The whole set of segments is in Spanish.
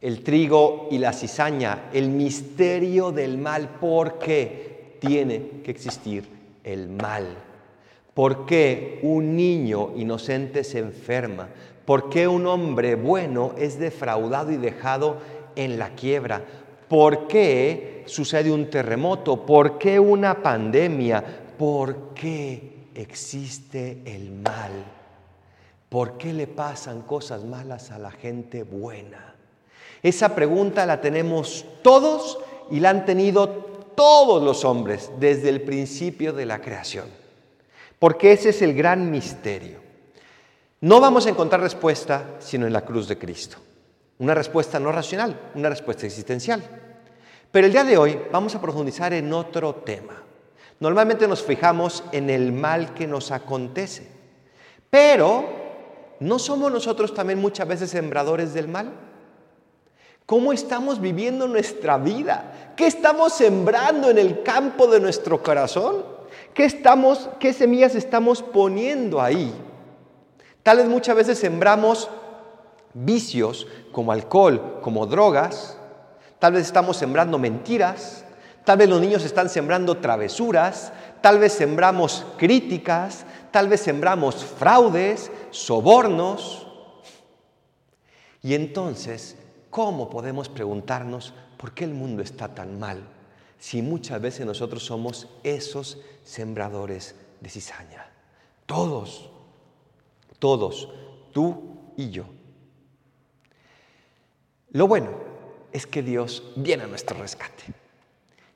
el trigo y la cizaña, el misterio del mal, ¿por qué tiene que existir el mal? ¿Por qué un niño inocente se enferma? ¿Por qué un hombre bueno es defraudado y dejado en la quiebra? ¿Por qué sucede un terremoto? ¿Por qué una pandemia? ¿Por qué existe el mal? ¿Por qué le pasan cosas malas a la gente buena? Esa pregunta la tenemos todos y la han tenido todos los hombres desde el principio de la creación porque ese es el gran misterio. No vamos a encontrar respuesta sino en la cruz de Cristo. Una respuesta no racional, una respuesta existencial. Pero el día de hoy vamos a profundizar en otro tema. Normalmente nos fijamos en el mal que nos acontece, pero ¿no somos nosotros también muchas veces sembradores del mal? ¿Cómo estamos viviendo nuestra vida? ¿Qué estamos sembrando en el campo de nuestro corazón? ¿Qué, estamos, ¿Qué semillas estamos poniendo ahí? Tal vez muchas veces sembramos vicios como alcohol, como drogas. Tal vez estamos sembrando mentiras. Tal vez los niños están sembrando travesuras. Tal vez sembramos críticas. Tal vez sembramos fraudes, sobornos. Y entonces, ¿cómo podemos preguntarnos por qué el mundo está tan mal? si muchas veces nosotros somos esos sembradores de cizaña? Todos, todos, tú y yo. Lo bueno es que Dios viene a nuestro rescate.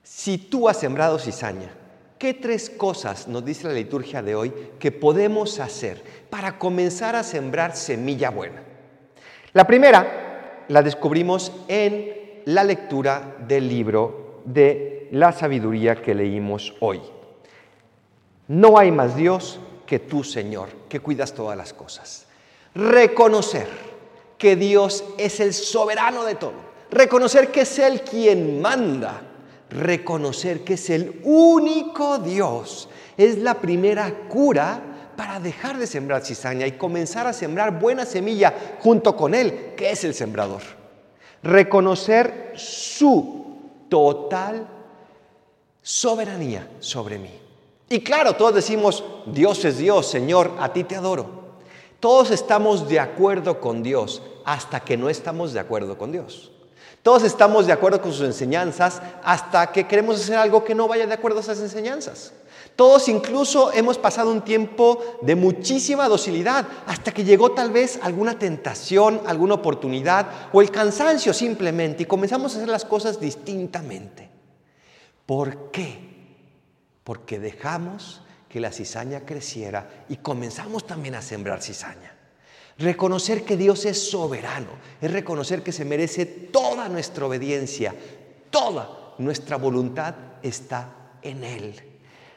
Si tú has sembrado cizaña, ¿qué tres cosas nos dice la liturgia de hoy que podemos hacer para comenzar a sembrar semilla buena? La primera la descubrimos en la lectura del libro de la sabiduría que leímos hoy. No hay más Dios que tú, Señor, que cuidas todas las cosas. Reconocer que Dios es el soberano de todo. Reconocer que es Él quien manda. Reconocer que es el único Dios. Es la primera cura para dejar de sembrar cizaña y comenzar a sembrar buena semilla junto con Él, que es el sembrador. Reconocer su total soberanía sobre mí. Y claro, todos decimos, Dios es Dios, Señor, a ti te adoro. Todos estamos de acuerdo con Dios hasta que no estamos de acuerdo con Dios. Todos estamos de acuerdo con sus enseñanzas hasta que queremos hacer algo que no vaya de acuerdo a esas enseñanzas. Todos incluso hemos pasado un tiempo de muchísima docilidad hasta que llegó tal vez alguna tentación, alguna oportunidad o el cansancio simplemente y comenzamos a hacer las cosas distintamente. ¿Por qué? Porque dejamos que la cizaña creciera y comenzamos también a sembrar cizaña. Reconocer que Dios es soberano es reconocer que se merece toda nuestra obediencia, toda nuestra voluntad está en Él.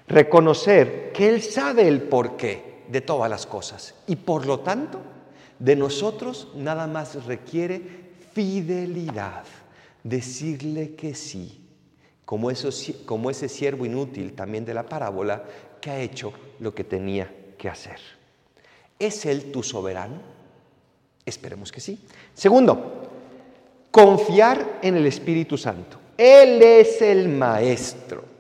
Reconocer que Él sabe el porqué de todas las cosas y por lo tanto de nosotros nada más requiere fidelidad, decirle que sí, como, como ese siervo inútil también de la parábola que ha hecho lo que tenía que hacer. ¿Es Él tu soberano? Esperemos que sí. Segundo, confiar en el Espíritu Santo. Él es el Maestro.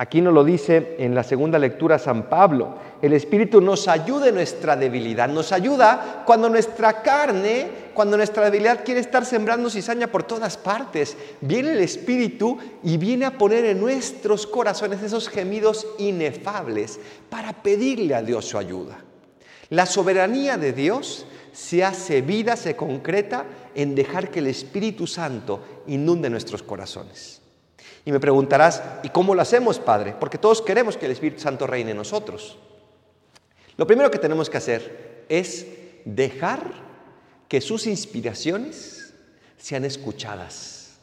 Aquí nos lo dice en la segunda lectura San Pablo. El Espíritu nos ayuda en nuestra debilidad, nos ayuda cuando nuestra carne, cuando nuestra debilidad quiere estar sembrando cizaña por todas partes. Viene el Espíritu y viene a poner en nuestros corazones esos gemidos inefables para pedirle a Dios su ayuda. La soberanía de Dios se hace vida, se concreta en dejar que el Espíritu Santo inunde nuestros corazones. Y me preguntarás, ¿y cómo lo hacemos, Padre? Porque todos queremos que el Espíritu Santo reine en nosotros. Lo primero que tenemos que hacer es dejar que sus inspiraciones sean escuchadas.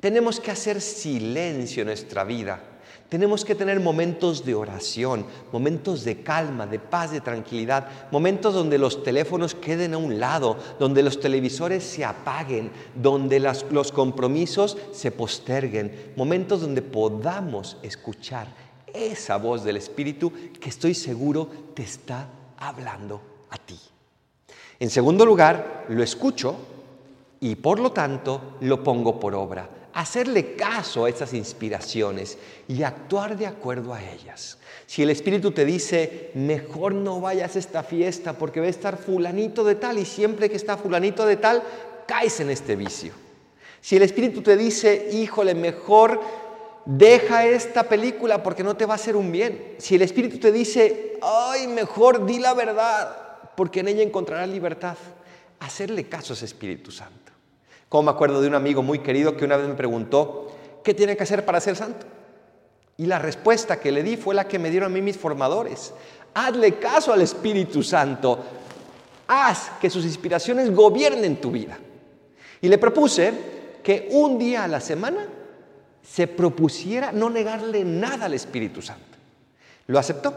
Tenemos que hacer silencio en nuestra vida tenemos que tener momentos de oración, momentos de calma, de paz, de tranquilidad, momentos donde los teléfonos queden a un lado, donde los televisores se apaguen, donde los compromisos se posterguen, momentos donde podamos escuchar esa voz del Espíritu que estoy seguro te está hablando a ti. En segundo lugar, lo escucho y por lo tanto lo pongo por obra. Hacerle caso a esas inspiraciones y actuar de acuerdo a ellas. Si el Espíritu te dice, mejor no vayas a esta fiesta porque va a estar fulanito de tal y siempre que está fulanito de tal, caes en este vicio. Si el Espíritu te dice, híjole, mejor deja esta película porque no te va a hacer un bien. Si el Espíritu te dice, ay, mejor di la verdad porque en ella encontrarás libertad. Hacerle caso a ese Espíritu Santo. Como me acuerdo de un amigo muy querido que una vez me preguntó, ¿qué tiene que hacer para ser santo? Y la respuesta que le di fue la que me dieron a mí mis formadores. Hazle caso al Espíritu Santo. Haz que sus inspiraciones gobiernen tu vida. Y le propuse que un día a la semana se propusiera no negarle nada al Espíritu Santo. Lo aceptó.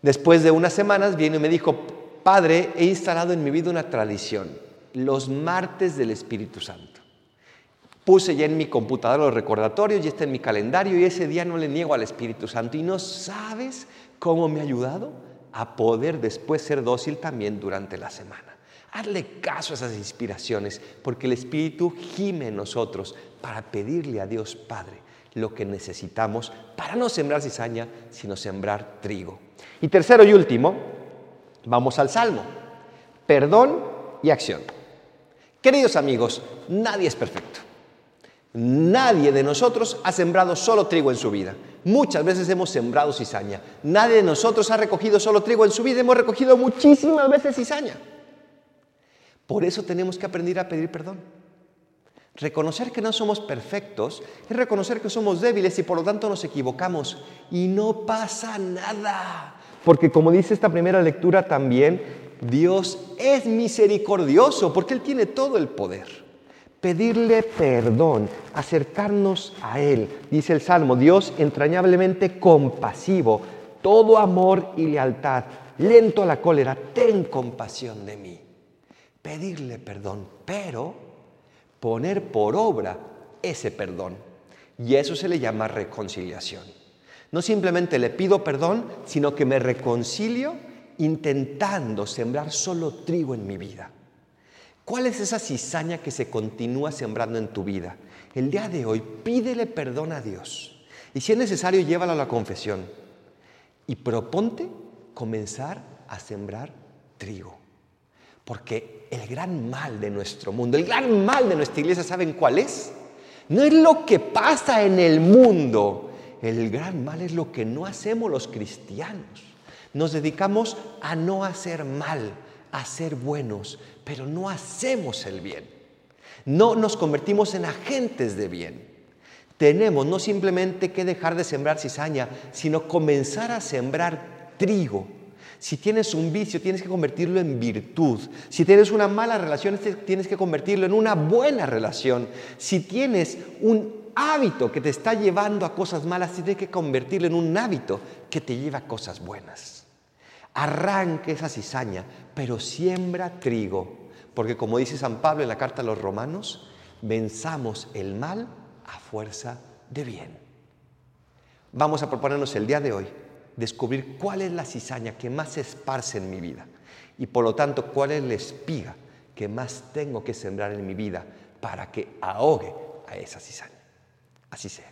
Después de unas semanas viene y me dijo, Padre, he instalado en mi vida una tradición, los martes del Espíritu Santo. Puse ya en mi computadora los recordatorios, y está en mi calendario y ese día no le niego al Espíritu Santo. Y no sabes cómo me ha ayudado a poder después ser dócil también durante la semana. Hazle caso a esas inspiraciones, porque el Espíritu gime en nosotros para pedirle a Dios Padre lo que necesitamos para no sembrar cizaña, sino sembrar trigo. Y tercero y último, vamos al Salmo. Perdón y acción. Queridos amigos, nadie es perfecto. Nadie de nosotros ha sembrado solo trigo en su vida. Muchas veces hemos sembrado cizaña. Nadie de nosotros ha recogido solo trigo en su vida. Hemos recogido muchísimas veces cizaña. Por eso tenemos que aprender a pedir perdón. Reconocer que no somos perfectos es reconocer que somos débiles y por lo tanto nos equivocamos. Y no pasa nada. Porque como dice esta primera lectura también, Dios es misericordioso porque Él tiene todo el poder. Pedirle perdón, acercarnos a Él, dice el Salmo, Dios entrañablemente compasivo, todo amor y lealtad, lento a la cólera, ten compasión de mí pedirle perdón, pero poner por obra ese perdón. Y eso se le llama reconciliación. No simplemente le pido perdón, sino que me reconcilio intentando sembrar solo trigo en mi vida. ¿Cuál es esa cizaña que se continúa sembrando en tu vida? El día de hoy pídele perdón a Dios. Y si es necesario, llévala a la confesión. Y proponte comenzar a sembrar trigo. Porque el gran mal de nuestro mundo, el gran mal de nuestra iglesia, ¿saben cuál es? No es lo que pasa en el mundo. El gran mal es lo que no hacemos los cristianos. Nos dedicamos a no hacer mal, a ser buenos, pero no hacemos el bien. No nos convertimos en agentes de bien. Tenemos no simplemente que dejar de sembrar cizaña, sino comenzar a sembrar trigo si tienes un vicio, tienes que convertirlo en virtud. Si tienes una mala relación, tienes que convertirlo en una buena relación. Si tienes un hábito que te está llevando a cosas malas, tienes que convertirlo en un hábito que te lleva cosas buenas. Arranque esa cizaña, pero siembra trigo. Porque como dice San Pablo en la carta a los romanos, venzamos el mal a fuerza de bien. Vamos a proponernos el día de hoy descubrir cuál es la cizaña que más se esparce en mi vida y por lo tanto cuál es la espiga que más tengo que sembrar en mi vida para que ahogue a esa cizaña. Así sea.